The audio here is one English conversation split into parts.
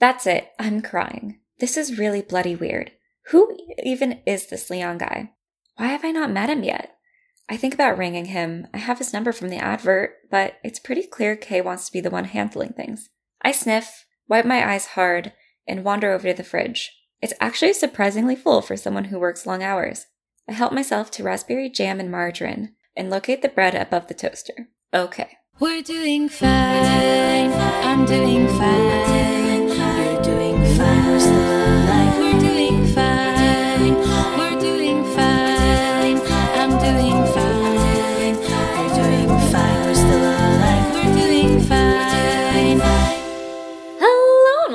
That's it. I'm crying. This is really bloody weird. Who even is this Leon guy? Why have I not met him yet? I think about ringing him. I have his number from the advert, but it's pretty clear Kay wants to be the one handling things. I sniff, wipe my eyes hard, and wander over to the fridge. It's actually surprisingly full for someone who works long hours. I help myself to raspberry jam and margarine and locate the bread above the toaster. Okay. We're doing fine. I'm doing fine.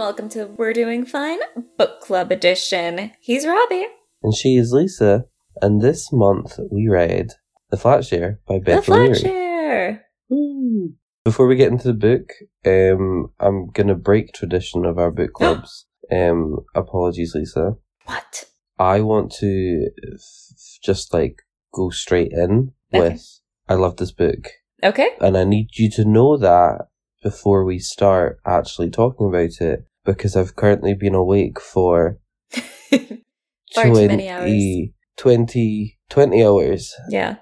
Welcome to We're Doing Fine Book Club Edition. He's Robbie. And she is Lisa. And this month we read The Flat Share by The Beth Flat O'Leary. Share. Woo. Before we get into the book, um, I'm gonna break tradition of our book clubs. um, apologies, Lisa. What? I want to f- just like go straight in Okay. with I love this book, Okay. and I need you to know that before we start actually talking about it, because I've currently been awake for Far too many hours. 20, 20 hours. yeah.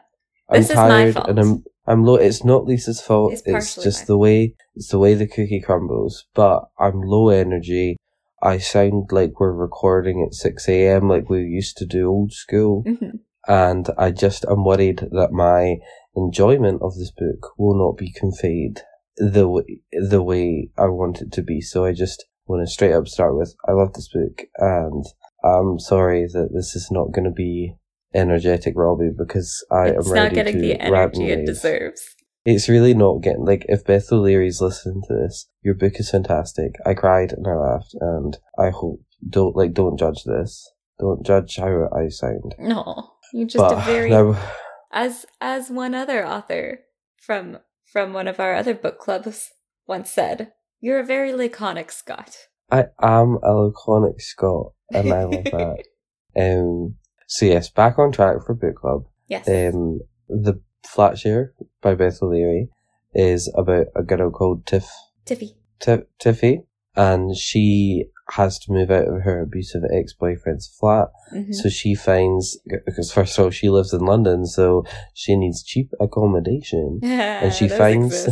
I'm This is my tired fault. and I'm I'm low. It's not Lisa's fault. It's It's, just the way it's the way the cookie crumbles. But I'm low energy. I sound like we're recording at six a.m. like we used to do old school, Mhm. and I just I'm worried that my enjoyment of this book will not be conveyed the way, the way I want it to be. So I just want to straight up start with I love this book, and I'm sorry that this is not going to be energetic Robbie because I it's am not ready getting the energy it deserves. It's really not getting like if Beth O'Leary's listening to this, your book is fantastic. I cried and I laughed, and I hope don't like don't judge this. Don't judge how I sound. No. You just but a very as as one other author from from one of our other book clubs once said, you're a very laconic Scot. I am a laconic Scot, and I love that. Um. So yes, back on track for book club. Yes. Um. The Flat Share by Beth O'Leary is about a girl called Tiff Tiffy. Ti- Tiffy, and she has to move out of her abusive ex boyfriend's flat. Mhm. So she finds because first of all she lives in London, so she needs cheap accommodation. and she finds- Uh,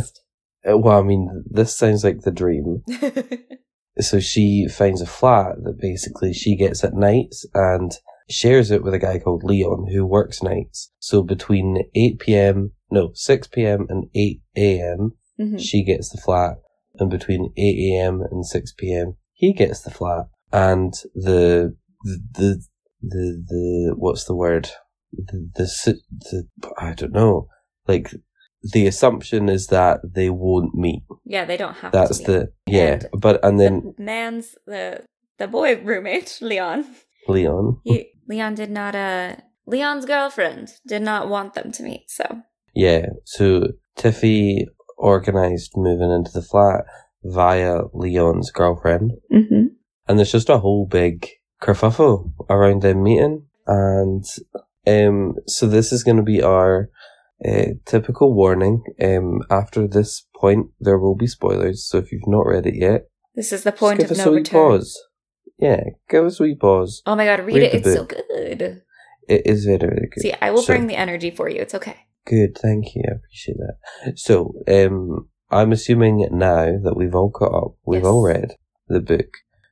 Well, I mean, this sounds like the dream. So she finds a flat that basically she gets at nights and shares it with a guy called Leon who works nights. So between 8 p.m. no 6 p.m. and 8 a.m. Mhm. she gets the flat, and between 8 a.m. and 6 p.m. he gets the flat, and the the the the, the what's the word the, the the I don't know like the assumption is that they won't meet. yeah, they don't have That's the yeah, And but and then the man's the the boy roommate Leon. Leon, He, Leon did not. Uh, Leon's girlfriend did not want them to meet. So yeah. So Tiffy organized moving into the flat via Leon's girlfriend. mm-hmm. and there's just a whole big kerfuffle around them meeting and um so this is going to be our uh, typical warning um after this point there will be spoilers so if you've not read it yet this is the point give of us no a wee return. pause yeah give us a wee pause Oh my god, read, Read it! It's so good. it is very very good See, I will So- bring the energy for you. It's okay. Good, thank you. I appreciate that. So, um, I'm assuming now that we've all caught up, we've Yes. all read the book.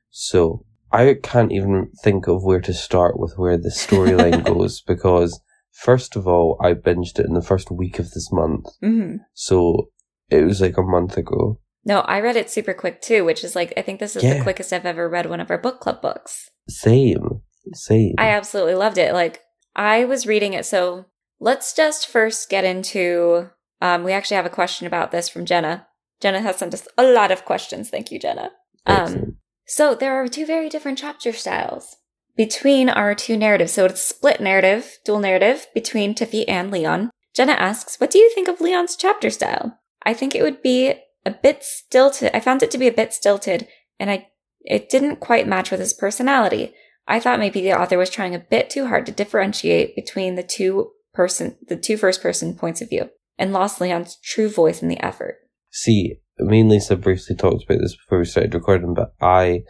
So, I can't even think of where to start with where the storyline goes because, first of all, I binged it in the first week of this month. hmm So, it was like a month ago. No, I read it super quick too, which is like I think this is Yeah. the quickest I've ever read one of our book club books. Same. Same. I absolutely loved it. Like I was reading it, so let's just first get into. Um, we actually have a question about this from Jenna. Jenna has sent us a lot of questions. Thank you, Jenna. Um, so there are two very different chapter styles between our two narratives. So it's split narrative, dual narrative between Tiffy and Leon. Jenna asks, "What do you think of Leon's chapter style?" I think it would be a bit stilted. I found it to be a bit stilted, and I it didn't quite match with his personality. I thought maybe the author was trying a bit too hard to differentiate between the two person the two first person points of view and lost Leon's true voice in the effort. See, me and Lisa briefly talked about this before we started recording, but I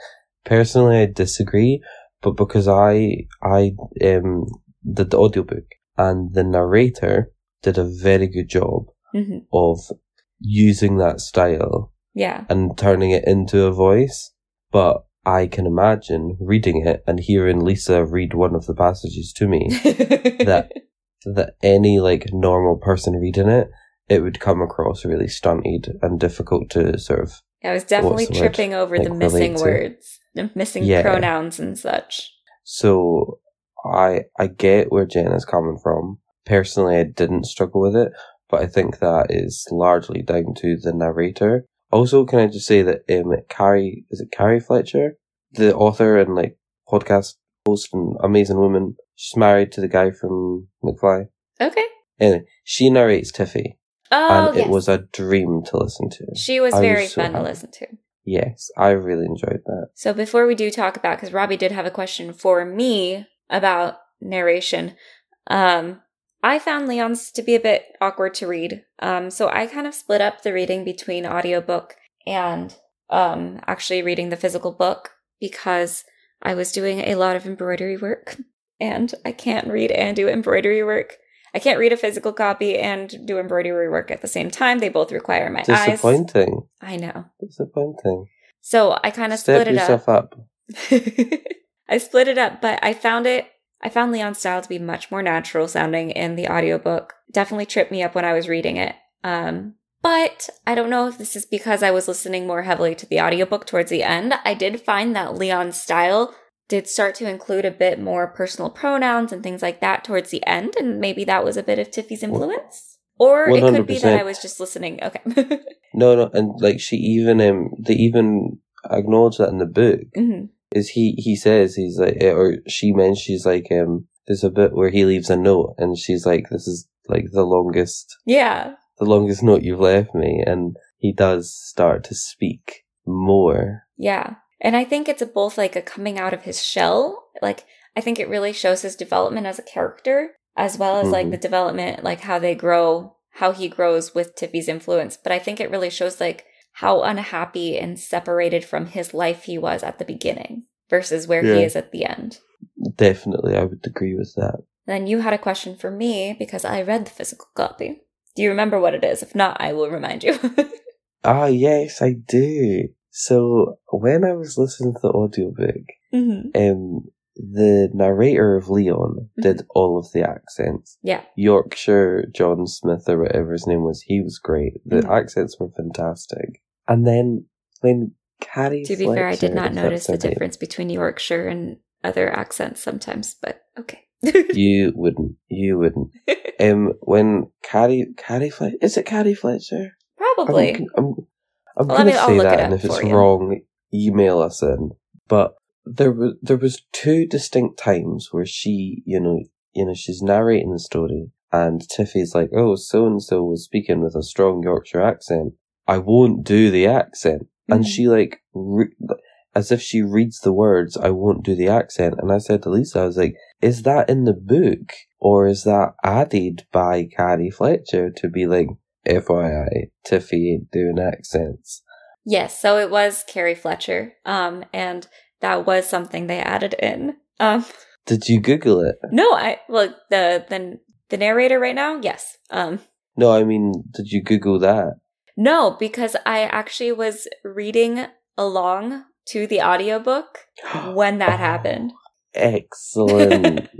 personally I disagree. But because I I um did the audiobook and the narrator did a very good job hmm of using that style Yeah. and turning it into a voice. But I can imagine reading it and hearing Lisa read one of the passages to me that that any like normal person reading it, it would come across really stunted and difficult to sort of I was definitely the word? tripping over the missing words, missing Yeah. pronouns and such. So I I get where Jen is coming from. Personally, I didn't struggle with it, but I think that is largely down to the narrator. Also, can I just say that um, Carrie is it Carrie Fletcher, the author and like podcast host and amazing woman. She's married to the guy from McFly. Okay. Anyway, she narrates Tiffy, Oh, and yes. it was a dream to listen to. she was I was very so fun to listen to. Yes, I really enjoyed that. So before we do talk about, because Robbie did have a question for me about narration, um, I found Leon's to be a bit awkward to read. Um, so I kind of split up the reading between audiobook and um, actually reading the physical book because I was doing a lot of embroidery work and I can't read and do embroidery work. I can't read a physical copy and do embroidery work at the same time. They both require my eyes. Disappointing. I know. Disappointing. So I kind of split it up. up. I split it up, but I found it I found Leon's style to be much more natural sounding in the audiobook. Definitely tripped me up when I was reading it. Um but I don't know if this is because I was listening more heavily to the audiobook towards the end. I did find that Leon's style did start to include a bit more personal pronouns and things like that towards the end, and maybe that was a bit of Tiffy's influence. Or it could be that I was just listening. Okay. No, no, and like she even um they even acknowledge that in the book. Mhm. Is he he says he's like eh, or she mentions she's like um there's a bit where he leaves a note and she's like this is like the longest Yeah. the longest note you've left me and he does start to speak more. Yeah. And I think it's a, both like a coming out of his shell. Like, I think it really shows his development as a character, as well as like Mhm. the development, like how they grow, how he grows with Tiffy's influence. But I think it really shows like how unhappy and separated from his life he was at the beginning versus where he is at the end. Definitely, I would agree with that. Then you had a question for me because I read the physical copy. Do you remember what it is? If not, I will remind you. Ah, yes, I do. So when I was listening to the audiobook, hmm um, the narrator of Leon did all of the accents. Yeah. Yorkshire John Smith or whatever his name was, he was great. The Mhm. accents were fantastic. And then when Carrie To be fair, I did not notice the name, difference between Yorkshire and other accents sometimes, but okay. You wouldn't. You wouldn't. um, when Carrie Carrie Fletcher is it Carrie Fletcher? Probably. I'm, I'm, I'm Well, gonna I'll say look it that, and if it's you. wrong, email us in. But there was there was two distinct times where she, you know, you know, she's narrating the story, and Tiffy's like, "Oh, so and so was speaking with a strong Yorkshire accent. I won't do the accent," and Mhm. she like, re- as if she reads the words, "I won't do the accent," and I said to Lisa, I was like, "Is that in the book, or is that added by Carrie Fletcher to be like?" FYI, Tiffy ain't doing accents. yes, so it was Carrie Fletcher, um, and that was something they added in. Um, Did you Google it? no, I look the the the narrator right now. Yes, um, No, I mean, did you Google that? no, because I actually was reading along to the audiobook when that Oh, happened. Excellent.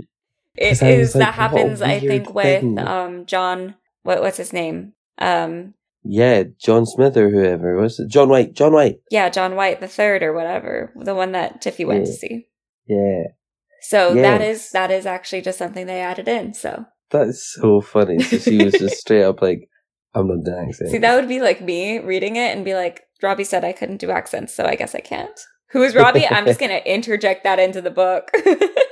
It is like, that happens, I think, weird with um John. What what's his name? Um, yeah, John Smith or whoever was it? John White. John White. yeah, John White the third or whatever, the one that Tiffy went to see. Yeah, So that Yes. is that is actually just something they added in. So that's so funny. So she was just straight up like, "I'm not doing accents." see, that would be like me reading it and be like, Robbie said I couldn't do accents, so I guess I can't. Who is Robbie? I'm just gonna interject that into the book.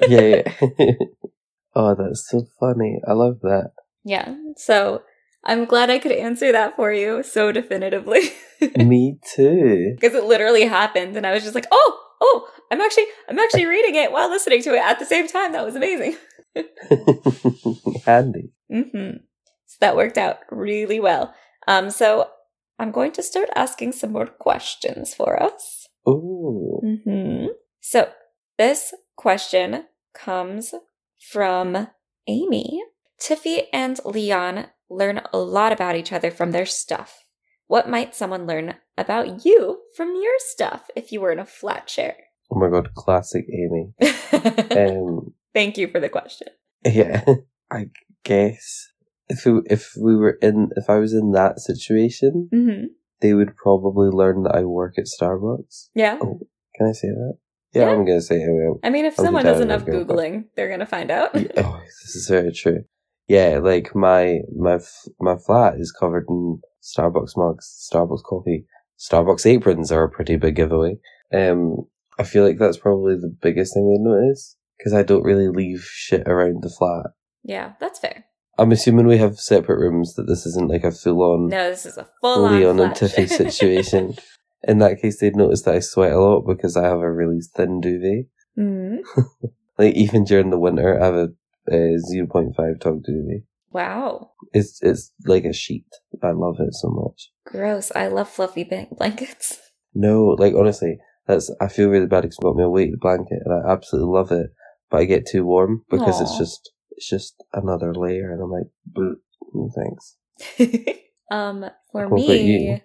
yeah. yeah. oh, that's so funny. I love that. yeah. So I'm glad I could answer that for you so definitively. Me too. because it literally happened and i was just like oh oh i'm actually i'm actually reading it while listening to it at the same time that was amazing Handy. hmm so that worked out really well um so I'm going to start asking some more questions for us. Ooh. hmm So, this question comes from Amy. Tiffy and Leon learn a lot about each other from their stuff. What might someone learn about you from your stuff if you were in a flat chair? Oh my god, classic Amy. Um, Thank you for the question. yeah, I guess if we, if we were in, if I was in that situation, hmm they would probably learn that I work at Starbucks. Yeah. Oh, can I say that? Yeah, Yeah. I'm gonna say it. I mean, if I'll someone does enough. Googling, they're going to find out. Oh, this is very true. Yeah, like my my my flat is covered in Starbucks mugs, Starbucks coffee, Starbucks aprons are a pretty big giveaway. Um, I feel like that's probably the biggest thing they notice because I don't really leave shit around the flat. yeah, that's fair. I'm assuming we have separate rooms that this isn't like a full on No, this is a full on Leon and Tiffy situation. In that case, they'd notice that I sweat a lot because I have a really thin duvet. mm Like even during the winter, I have a, a 0.5 tog duvet. Wow. It's it's like a sheet. I love it so much. Gross. I love fluffy blankets. No, like honestly, that's I feel really bad because I got me a weighted blanket and I absolutely love it, but I get too warm because it's just it's just another layer, and I'm like, "Bleh, mm, thanks. um, for What me.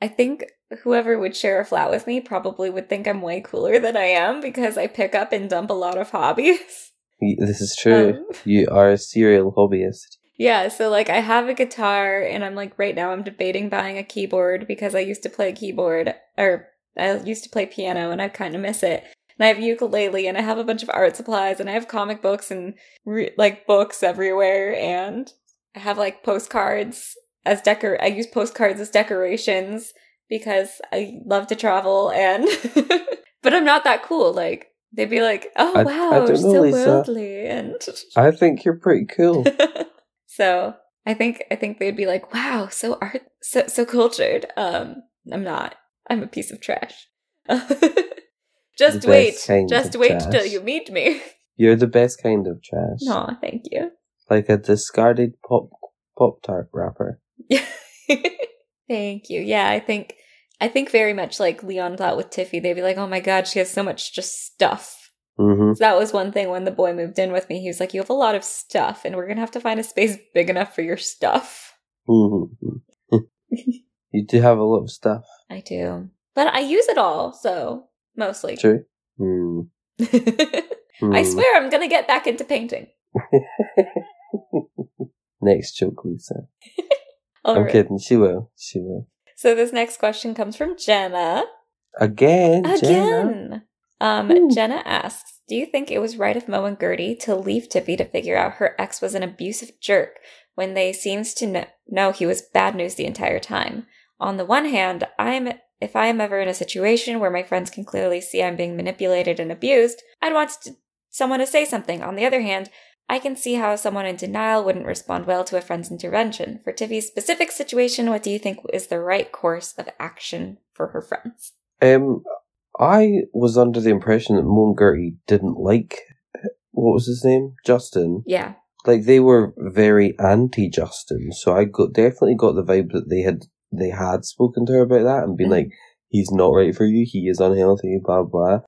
I think whoever would share a flat with me probably would think I'm way cooler than I am because I pick up and dump a lot of hobbies. This is true. Um, you are a serial hobbyist. yeah, so like I have a guitar and I'm like right now I'm debating buying a keyboard because I used to play a keyboard or I used to play piano and I kind of miss it. And I have ukulele and I have a bunch of art supplies and I have comic books and re- like books everywhere and I have like postcards as decor. I use postcards as decorations because I love to travel and but I'm not that cool. Like they'd be like, "Oh I- wow, I you're so Lisa. worldly," and I think you're pretty cool. so I think I think they'd be like, "Wow, so art, so so cultured." Um, I'm not. I'm a piece of trash. just The wait, just wait till you meet me. You're the best kind of trash. No, thank you. Like a discarded pop pop tart wrapper. thank you. Yeah, I think I think very much like Leon thought with Tiffy. They'd be like, "Oh my god, she has so much just stuff." Mm-hmm. So that was one thing when the boy moved in with me. He was like, "You have a lot of stuff, and we're gonna have to find a space big enough for your stuff." Mm-hmm. you do have a lot of stuff. I do, but I use it all, so mostly. True. Mm. I Mm. swear I'm gonna get back into painting. Next joke, Lisa. I'm right. kidding. She will. She will. So this next question comes from Jenna. Again. Jenna. Again. Um, Ooh. Jenna asks, Do you think it was right of Mo and Gertie to leave Tiffy to figure out her ex was an abusive jerk when they seems to kn- know he was bad news the entire time? On the one hand, I'm if I am ever in a situation where my friends can clearly see I'm being manipulated and abused, I'd want to, someone to say something. On the other hand, I can see how someone in denial wouldn't respond well to a friend's intervention. For Tiffy's specific situation, what do you think is the right course of action for her friends? Um, I was under the impression that Moan Gertie didn't like what was his name, Justin. Yeah. Like they were very anti Justin, so I got definitely got the vibe that they had they had spoken to her about that and been Mhm. like, "He's not right for you. He is unhealthy." Blah blah.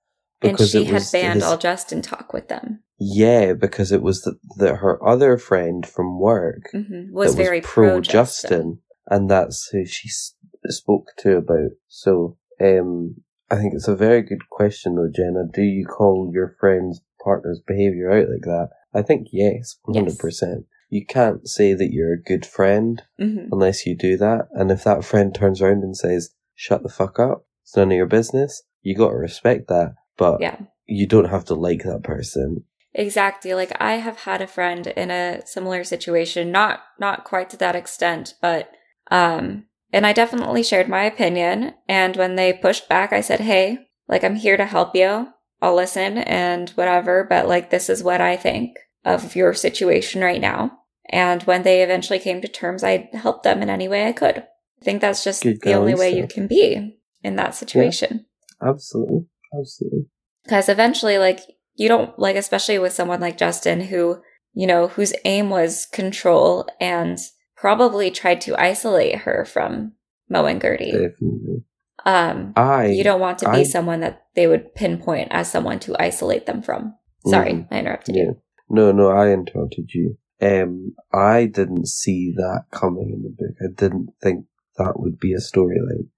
And she had banned his- all Justin talk with them. Yeah, because it was that her other friend from work hmm Was very pro Justin, and that's who she s- spoke to about. So, um, I think it's a very good question, though, Jenna. Do you call your friend's partner's behavior out like that? I think yes, one hundred percent. You can't say that you're a good friend hmm unless you do that. And if that friend turns around and says, "Shut the fuck up," it's none of your business. You got to respect that, but Yeah. you don't have to like that person. Exactly. Like I have had a friend in a similar situation, not not quite to that extent, but um and I definitely shared my opinion and when they pushed back I said, "Hey, like I'm here to help you. I'll listen and whatever, but like this is what I think of your situation right now." And when they eventually came to terms, I helped them in any way I could. I think that's just Good the only way you can be in that situation. Absolutely, absolutely. because eventually like you don't like especially with someone like justin who you know whose aim was control and probably tried to isolate her from Mo and Gertie. Definitely. Um, I you don't want to be I- someone that they would pinpoint as someone to isolate them from. Sorry, Mhm. I interrupted Yeah. you. No, no, I interrupted you. Um, I didn't see that coming in the book. I didn't think that would be a storyline.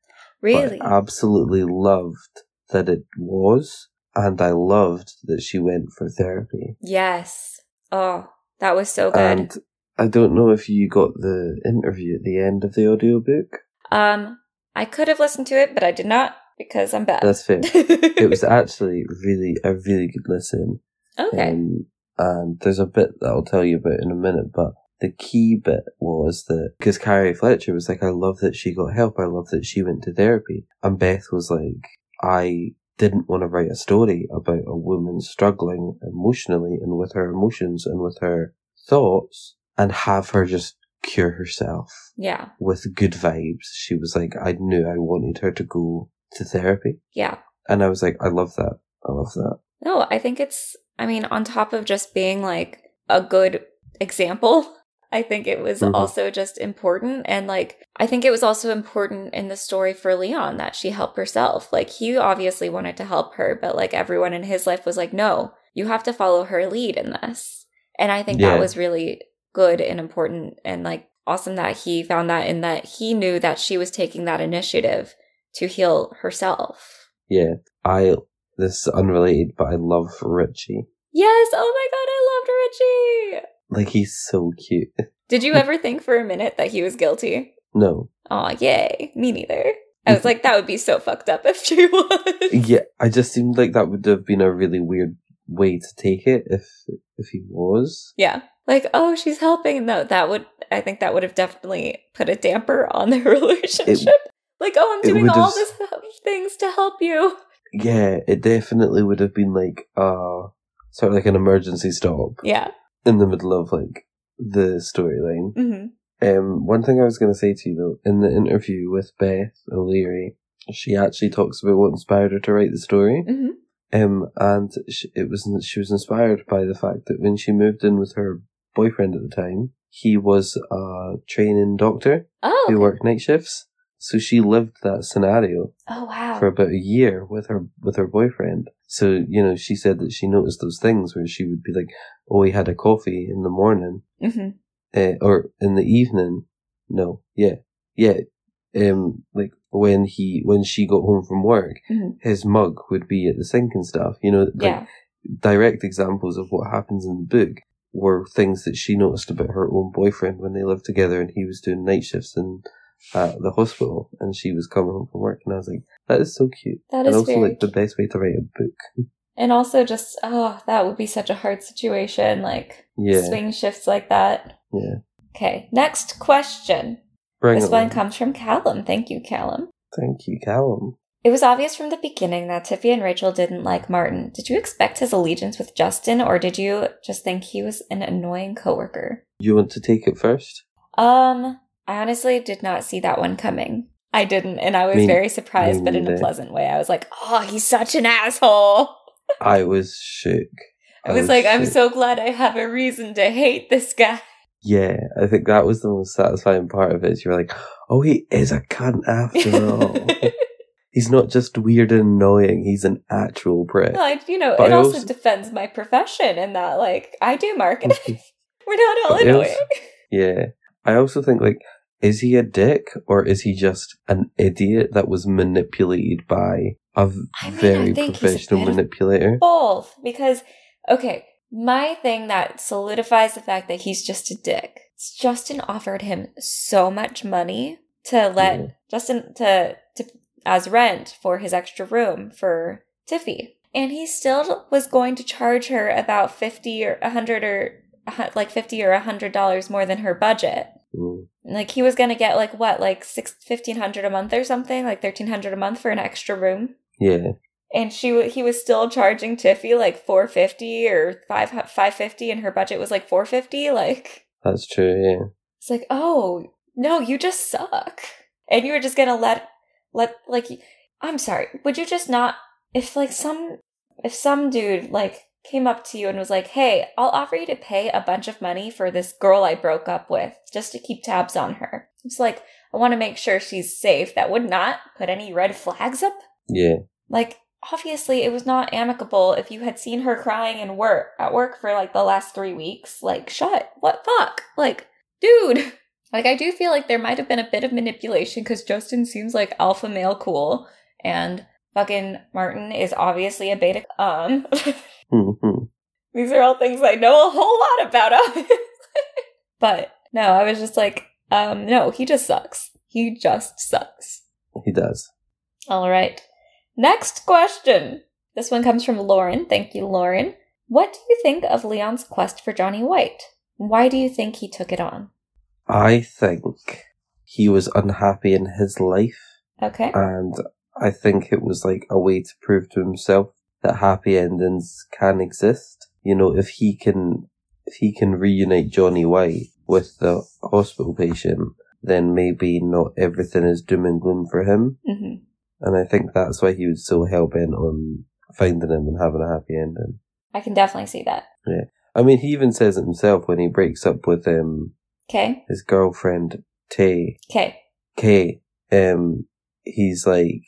Really? Absolutely loved that it was, and I loved that she went for therapy. yes. Oh, that was so good. And I don't know if you got the interview at the end of the audiobook. um, I could have listened to it, but I did not because I'm bad. That's fair. It was actually really a really good listen. okay. Um, and there's a bit that I'll tell you about in a minute, but the key bit was that because Carrie Fletcher was like, I love that she got help. I love that she went to therapy. And Beth was like, I didn't want to write a story about a woman struggling emotionally and with her emotions and with her thoughts and have her just cure herself yeah. with good vibes. She was like, I knew I wanted her to go to therapy. Yeah. And I was like, I love that. I love that. No, I think it's, I mean, on top of just being like a good example, I think it was Mhm. also just important. And like, I think it was also important in the story for Leon that she helped herself. Like, he obviously wanted to help her, but like everyone in his life was like, no, you have to follow her lead in this. And I think Yeah. that was really good and important and like awesome that he found that in that he knew that she was taking that initiative to heal herself. Yeah, I. This is unrelated, but I love Richie. Yes. Oh my God. I loved Richie. Like he's so cute. Did you ever think for a minute that he was guilty? No, Oh, yay. Me neither. I was like, that would be so fucked up if she was. yeah, I just seemed like that would have been a really weird way to take it if if he was. Yeah. Like, oh, she's helping. No, that would, I think that would have definitely put a damper on their relationship. like, oh, I'm doing all this things to help you. Yeah, it definitely would have been like uh sort of like an emergency stop Yeah. In the middle of like the storyline. hmm Um, one thing I was going to say to you though, in the interview with Beth O'Leary, she actually talks about what inspired her to write the story. hmm Um, and sh it was she was inspired by the fact that when she moved in with her boyfriend at the time, he was a training doctor Oh. who worked night shifts. So she lived that scenario Oh, wow. for about a year with her with her boyfriend. So you know, she said that she noticed those things where she would be like, "Oh, he had a coffee in the morning, hmm uh, or in the evening." No, yeah, yeah. Um, like when he when she got home from work, Mhm. his mug would be at the sink and stuff. You know, like Yeah. direct examples of what happens in the book were things that she noticed about her own boyfriend when they lived together and he was doing night shifts in uh, the hospital and she was coming home from work and I was like, that is so cute. That and is also very like the best way to write a book. And also just, oh, that would be such a hard situation. Like, Yeah. swing shifts like that. Yeah. Okay. Next question. Bring this one on. comes from Callum. Thank you, Callum. Thank you, Callum. It was obvious from the beginning that Tiffy and Rachel didn't like Martin. Did you expect his allegiance with Justin, or did you just think he was an annoying coworker? You want to take it first? Um, I honestly did not see that one coming. I didn't, and I was Me- very surprised, but in a pleasant way. I was like, "Oh, he's such an asshole." I was shook. I was oh, like, "I'm so glad I have a reason to hate this guy." Yeah, I think that was the most satisfying part of it. You're like, oh, he is a cunt after all. He's not just weird and annoying. He's an actual prick. like, you know, But it I also, also- defends my profession in that, like, I do marketing. We're not all But it also- annoying. yeah. I also think, like, is he a dick or is he just an idiot that was manipulated by a I mean, very professional manipulator? both because okay my thing that solidifies the fact that he's just a dick justin offered him so much money to let Yeah. justin to, to as rent for his extra room for tiffy and he still was going to charge her about 50 or 100 or like 50 or 100 dollars more than her budget Mm. like he was gonna get like what like six fifteen hundred a month or something like 1300 a month for an extra room Yeah. and she he was still charging Tiffy like 450 or 5 550 and her budget was like 450 like That's true, yeah. it's like oh no you just suck and you were just gonna let let like I'm sorry would you just not if like some if some dude like came up to you and was like hey I'll offer you to pay a bunch of money for this girl I broke up with just to keep tabs on her it's like I want to make sure she's safe. That would not put any red flags up. Yeah. Like, obviously, it was not amicable if you had seen her crying and work at work for like the last three weeks. Like, shut. What fuck? Like, dude. Like, I do feel like there might have been a bit of manipulation because Justin seems like alpha male cool, and fucking Martin is obviously a beta. Um, Mhm. these are all things I know a whole lot about. obviously. but no, I was just like, um, no, he just sucks. He just sucks. he does. All right. Next question. This one comes from Lauren. Thank you, Lauren. What do you think of Leon's quest for Johnny White? Why do you think he took it on? I think he was unhappy in his life, Okay. and I think it was like a way to prove to himself that happy endings can exist. You know, if he can, if he can reunite Johnny White with the hospital patient, then maybe not everything is doom and gloom for him. hmm And I think that's why he was so hell bent on finding him and having a happy ending. I can definitely see that. Yeah. I mean, he even says it himself when he breaks up with um Okay. his girlfriend Tay. Okay. Kay, um, he's like,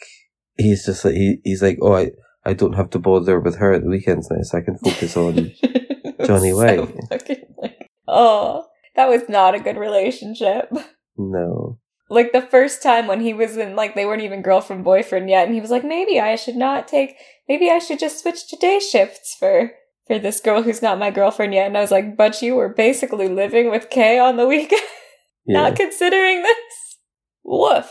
he's just like, he, he's like, oh, I, I don't have to bother with her at the weekends now, so I can focus on. Johnny White. like, oh, that was not a good relationship. No. Like the first time when he was in, like, they weren't even girlfriend boyfriend yet, and he was like, maybe I should not take, maybe I should just switch to day shifts for for this girl who's not my girlfriend yet. And I was like, but you were basically living with Kay on the weekend, Yeah. not considering this. Woof.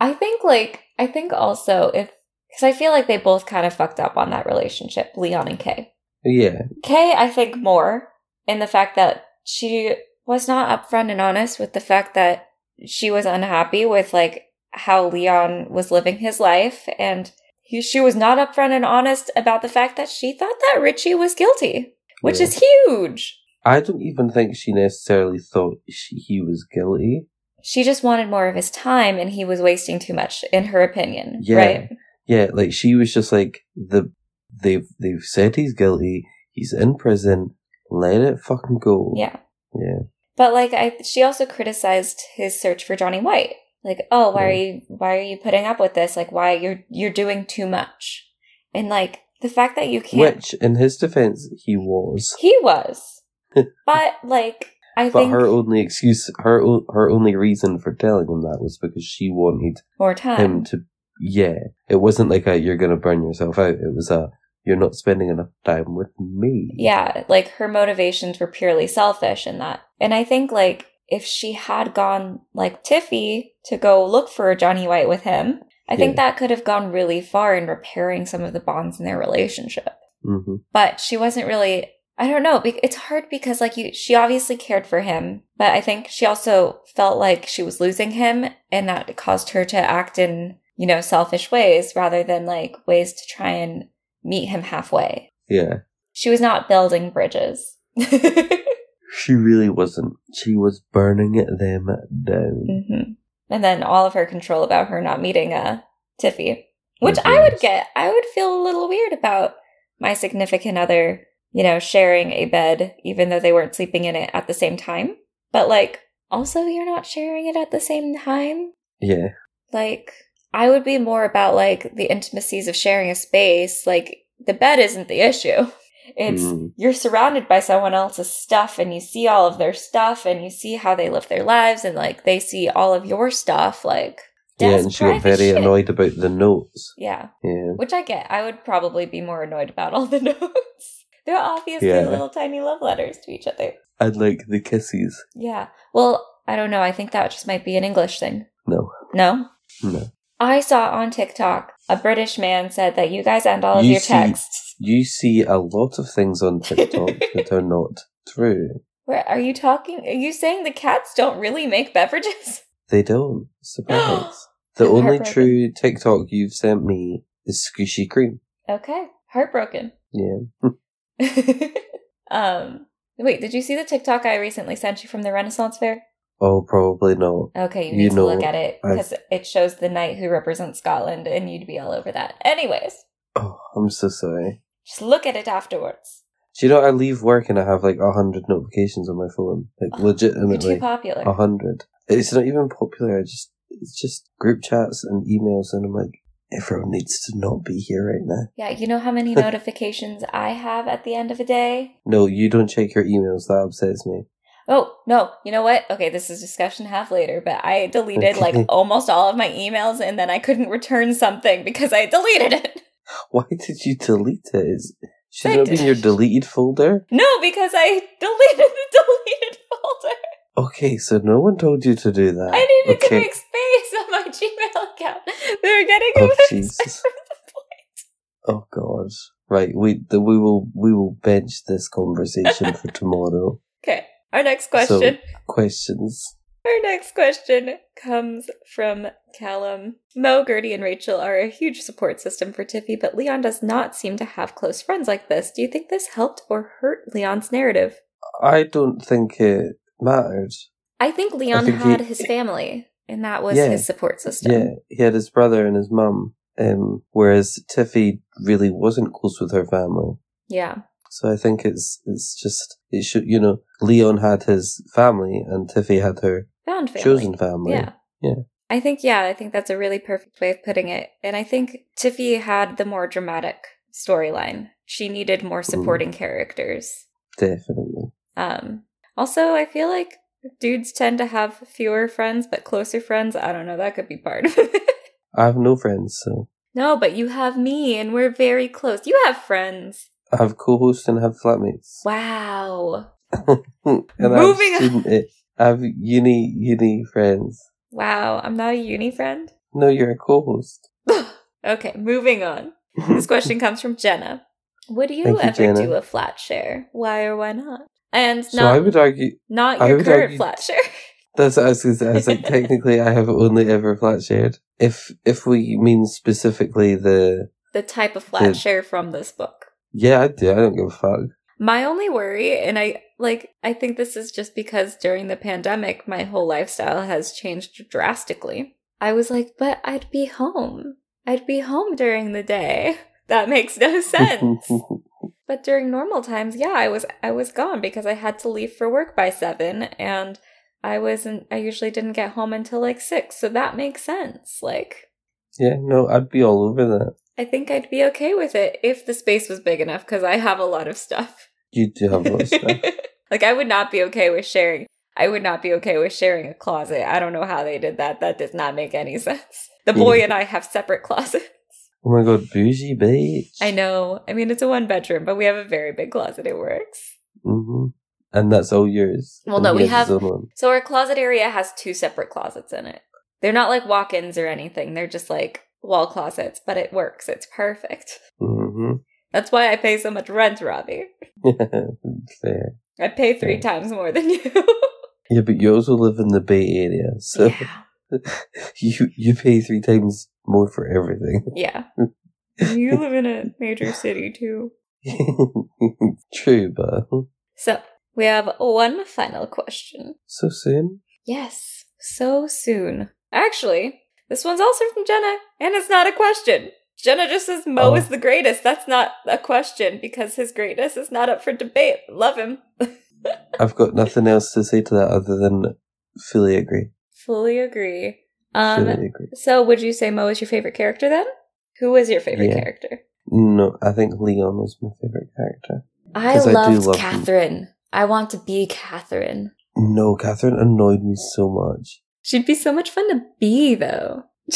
I think like I think also if because I feel like they both kind of fucked up on that relationship, Leon and Kay. Yeah. Kay, I think more in the fact that she was not upfront and honest with the fact that she was unhappy with like how Leon was living his life, and he, she was not upfront and honest about the fact that she thought that Richie was guilty, which Yeah. is huge. I don't even think she necessarily thought she, he was guilty. She just wanted more of his time, and he was wasting too much, in her opinion. Yeah. Right? Yeah, like she was just like the they've they've said he's guilty. He's in prison. Let it fucking go. Yeah. Yeah. But like I she also criticized his search for Johnny White. Like, "Oh, why are you why are you putting up with this? Like why you're you're doing too much." And like the fact that you can't Which, in his defense, he was. He was. but like I But think her only excuse, her o- her only reason for telling him that was because she wanted more time. him to. Yeah, it wasn't like a "you're gonna burn yourself out." It was a "you're not spending enough time with me." Yeah, like her motivations were purely selfish in that. And I think like if she had gone like Tiffy to go look for Johnny White with him, I think that could have gone really far in repairing some of the bonds in their relationship. hmm But she wasn't really I don't know, it's hard because like you she obviously cared for him, but I think she also felt like she was losing him and that caused her to act in, you know, selfish ways rather than like ways to try and meet him halfway. Yeah, She was not building bridges. she really wasn't. She was burning them down. hmm And then all of her control about her not meeting uh, Tiffy, which I would get. I would feel a little weird about my significant other, you know, sharing a bed, even though they weren't sleeping in it at the same time. But like, also, you're not sharing it at the same time. Yeah, Like, I would be more about like the intimacies of sharing a space. Like, the bed isn't the issue. It's Mm. you're surrounded by someone else's stuff and you see all of their stuff and you see how they live their lives and like they see all of your stuff. Like, yeah, and she got very shit. annoyed about the notes. Yeah, Yeah, which I get. I would probably be more annoyed about all the notes. They're obviously Yeah. little tiny love letters to each other. and like the kisses. Yeah. Well, I don't know. I think that just might be an English thing. No, No? no. I saw on TikTok a British man said that you guys end all of You your see- texts. You see a lot of things on TikTok that are not true. Where are you talking? Are you saying the cats don't really make beverages? They don't. Surprise. the only true TikTok you've sent me is squishy cream. Okay. Heartbroken. Yeah. um wait, did you see the TikTok I recently sent you from the Renaissance Fair? Oh, probably not. Okay, you You need to know, look at it because it shows the knight who represents Scotland and you'd be all over that. Anyways, Oh, I'm so sorry. just look at it afterwards. Do you know I leave work and I have like a hundred notifications on my phone, like Oh, You're too legitimately popular. a hundred. It's not even popular. I just it's just group chats and emails, and I'm like, everyone needs to not be here right now. Yeah, you know how many notifications I have at the end of a day? No, you don't check your emails. That upsets me. Oh, no, you know what? Okay, this is discussion half later, but I deleted like almost all of my emails and then I couldn't return something because I deleted it. Why did you delete it? Is should I it have been your deleted folder? No, because I deleted the deleted folder. Okay, so no one told you to do that. I needed to okay. make space on my Gmail account. We were getting Oh, Jesus. Oh God! Right, we the, we will we will bench this conversation for tomorrow. Okay, our next question. Questions. Our next question comes from Callum. Mo, Gertie, and Rachel are a huge support system for Tiffy, but Leon does not seem to have close friends like this. Do you think this helped or hurt Leon's narrative? I don't think it mattered. I think Leon think had he- his family, and that was Yeah. his support system. Yeah, he had his brother and his mum, um, whereas Tiffy really wasn't close with her family. Yeah. So I think it's it's just it should you know Leon had his family and Tiffy had her Found family. chosen family. Yeah. Yeah. I think, yeah, I think that's a really perfect way of putting it. And I think Tiffy had the more dramatic storyline. She needed more Mm. supporting characters. Definitely. Um, also, I feel like dudes tend to have fewer friends, but closer friends. I don't know. That could be part of it. I have no friends, so no, but you have me, and we're very close. You have friends. I have co-hosts and I have flatmates. Wow. and Moving I have, student, eh, I have uni uni friends. Wow. I'm not a uni friend. No, you're a co-host. okay, moving on. This question comes from Jenna. Would you Thank ever Jenna. do a flat share? Why or why not? And so not, I would argue not I your would current argue- flat share. that's what I was gonna say. I was like, technically, I have only ever flat shared. If if we mean specifically the the type of flat The- share from this book. yeah, I do. I don't give a fuck. My only worry, and I like, I think this is just because during the pandemic, my whole lifestyle has changed drastically. I was like, but I'd be home. I'd be home during the day. That makes no sense. But during normal times, yeah, I was I was gone because I had to leave for work by seven, and I wasn't. I usually didn't get home until like six, so that makes sense. Like, yeah, no, I'd be all over that. I think I'd be okay with it if the space was big enough because I have a lot of stuff. You do have a lot of stuff. like I would not be okay with sharing. I would not be okay with sharing a closet. I don't know how they did that. That does not make any sense. The hmm. boy and I have separate closets. Oh my god, bougie bitch. I know. I mean, it's a one bedroom, but we have a very big closet. It works. hmm And that's all yours. Well, And no, we have- So our closet area has two separate closets in it. They're not like walk-ins or anything. They're just like wall closets, but it works. It's perfect. hmm That's why I pay so much rent, Robbie. Fair. I pay three Yeah. times more than you. Yeah, but you also live in the Bay Area, so yeah. you you pay three times more for everything. Yeah. You live in a major city too. True, but So, we have one final question. so soon. Yes, so soon. Actually, this one's also from Jenna, and it's not a question. Jenna just says Mo Oh. is the greatest. That's not a question because his greatness is not up for debate. Love him. I've got nothing else to say to that other than fully agree. Fully agree. Um, so would you say Mo is your favorite character then? Who is your favorite Yeah. character? No, I think Leon was my favorite character. I 'Cause I loved love him. Catherine. I want to be Catherine. No, Catherine annoyed me so much. She'd be so much fun to be, though.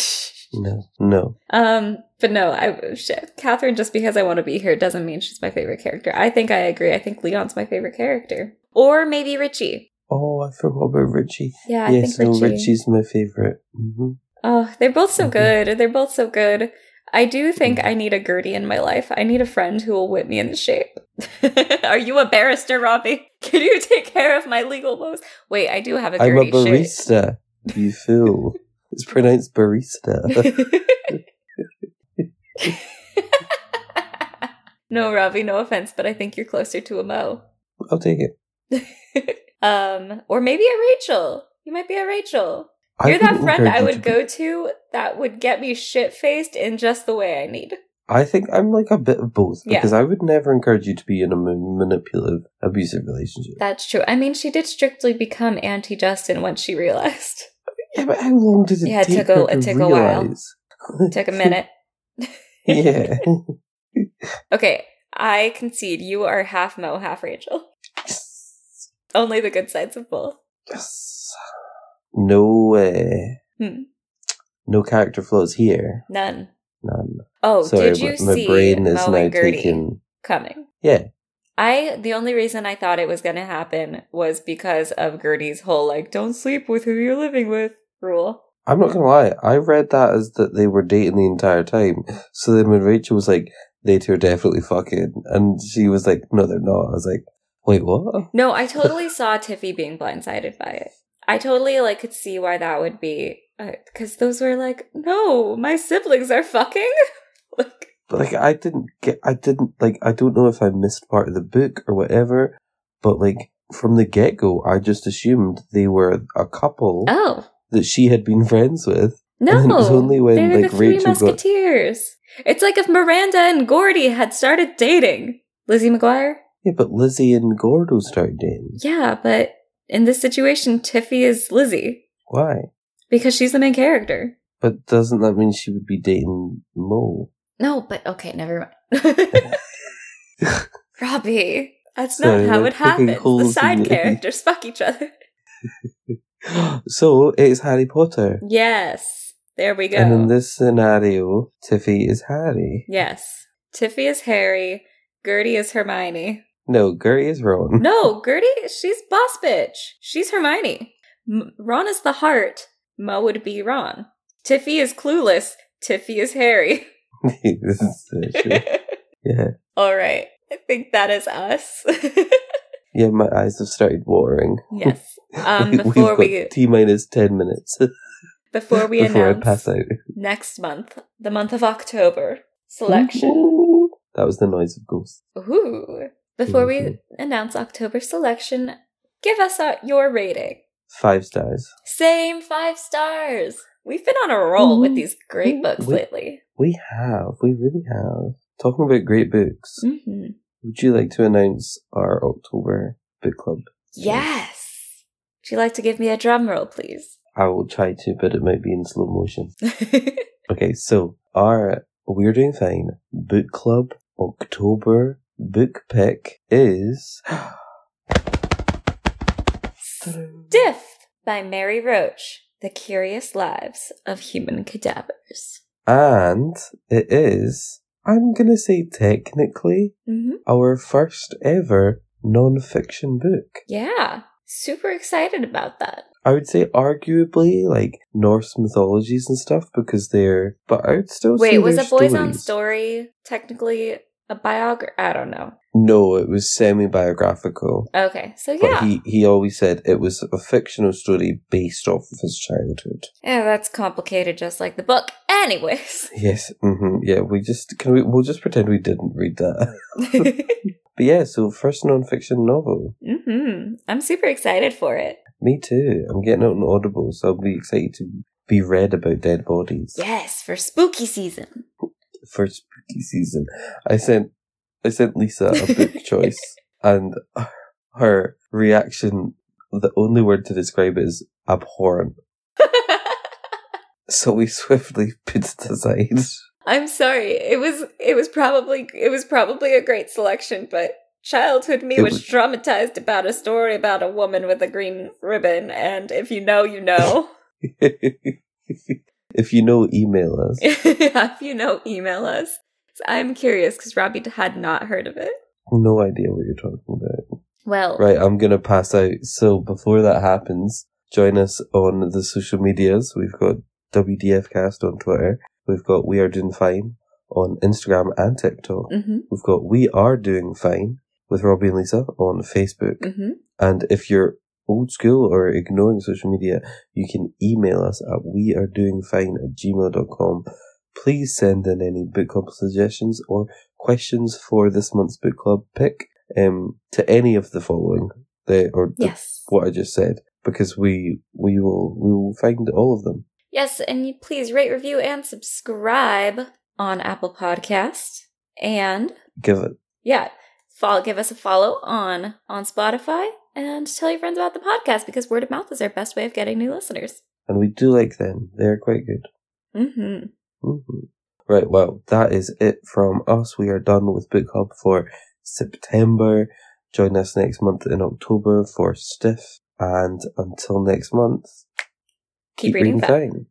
No, no. um, but no, I shit. Catherine. Just because I want to be here doesn't mean she's my favorite character. I think I agree. I think Leon's my favorite character, or maybe Richie. Oh, I forgot about Richie. Yeah, I yes, think no, Richie. Richie's my favorite. hmm Oh, they're both so Mhm. good. They're both so good. I do think Mhm. I need a Gertie in my life. I need a friend who will whip me into shape. Are you a barrister, Robbie? Can you take care of my legal woes? Wait, I do have a I'm a Gertie barista. You fool. it's pronounced barista. no, Robbie, no offense, but I think you're closer to a Mo. I'll take it. Um, or maybe a Rachel. You might be a Rachel. I You're that friend I would go to that would get me shit faced in just the way I need. I think I'm like a bit of both Yeah. because I would never encourage you to be in a manipulative, abusive relationship. That's true. I mean, she did strictly become anti Justin once she realized. yeah, but how long did it Yeah, it take took a- it to took a while. realize? Took a minute. yeah. Okay, I concede you are half Mo, half Rachel. Only the good sides of both. Yes. No, uh, Hmm. no character flaws here. None. None. Oh, Sorry, did you my, my see brain is Mo now taking. coming? Yeah. I the only reason I thought it was going to happen was because of Gertie's whole like don't sleep with who you're living with rule. I'm not gonna lie. I read that as that they were dating the entire time. So then when Rachel was like, "They two are definitely fucking," and she was like, "No, they're not," I was like, "Wait, what?" No, I totally saw Tiffy being blindsided by it. I totally like could see why that would be uh, because those were like, no, my siblings are fucking. like, But like, I didn't get. I didn't like. I don't know if I missed part of the book or whatever. But like from the get go, I just assumed they were a couple oh that she had been friends with. no, And it was only when, they're like, the three Rachel got- musketeers. It's like if Miranda and Gordy had started dating. Lizzie McGuire. Yeah, but Lizzie and Gordo start dating. Yeah, but in this situation, Tiffy is Lizzie Why? because she's the main character. But doesn't that mean she would be dating Mo? No, but okay, never mind. Robbie, that's Sorry, not how it happens. The side characters fuck each other. so it's Harry Potter. Yes, there we go. And in this scenario, Tiffy is Harry. yes, Tiffy is Harry. Gertie is Hermione. No, Gertie is Ron. No, Gertie, she's boss bitch. She's Hermione. M- Ron is the heart. Mo would be Ron. Tiffy is clueless. Tiffy is Harry. this is. Yeah. All right. I think that is us. Yeah, my eyes have started watering. yes. Um, We- before we T minus 10 minutes before we before I pass out. next month, the month of October selection. Ooh. That was the noise of ghosts. Ooh. Before we announce October selection, give us your rating. Five stars. Same five stars. We've been on a roll with these great books We- lately. We have. We really have. Talking about great books, hmm would you like to announce our October book club? Yes. Would you like to give me a drum roll, please? I will try to, but it might be in slow motion. Okay, so our We're Doing Fine book club October book pick is. Stiff by Mary Roach. The Curious Lives of Human Cadavers. And it is, I'm gonna say technically, hmm our first ever non fiction book. Yeah. Super excited about that. I would say arguably like Norse mythologies and stuff because they're, but I would still say Wait, was a Boys on. Story technically a biography? I don't know. No, it was semi biographical. Okay, so But yeah. he, he always said it was a fictional story based off of his childhood. yeah, that's complicated just like the book. Anyways. Yes, hmm yeah, we just, can we, we'll just pretend we didn't read that. but yeah, so first non fiction novel. hmm I'm super excited for it. Me too. I'm getting out on Audible, so I'll be excited to be read about dead bodies. Yes, for spooky season. For spooky season. I sent, I sent Lisa a book choice and her reaction, the only word to describe it is abhorrent. So we swiftly put it aside. I'm sorry. It was it was probably it was probably a great selection, but childhood me was was- traumatized about a story about a woman with a green ribbon, and if you know, you know. if you know, email us. if you know, email us. I'm curious because Robbie had not heard of it. No idea what you're talking about. Well, Right, I'm gonna pass out. So before that happens, join us on the social medias. We've got WDFcast on Twitter. We've got We Are Doing Fine on Instagram and TikTok. hmm We've got We Are Doing Fine with Robbie and Lisa on Facebook. hmm And if you're old school or ignoring social media, you can email us at wearedoingfine at gmail.com. Please send in any book club suggestions or questions for this month's book club pick um, to any of the following, the, or the, yes, what I just said, because we we will we will find all of them. yes, and you please rate, review, and subscribe on Apple Podcast. And Give it. yeah, follow, give us a follow on on Spotify and tell your friends about the podcast because word of mouth is our best way of getting new listeners. And we do like them. They're quite good. Mm-hmm. Hmm Right, well, that is it from us. We are done with Book Hub for September. Join us next month in October for Stiff. And until next month, Keep, reading, fast. fine.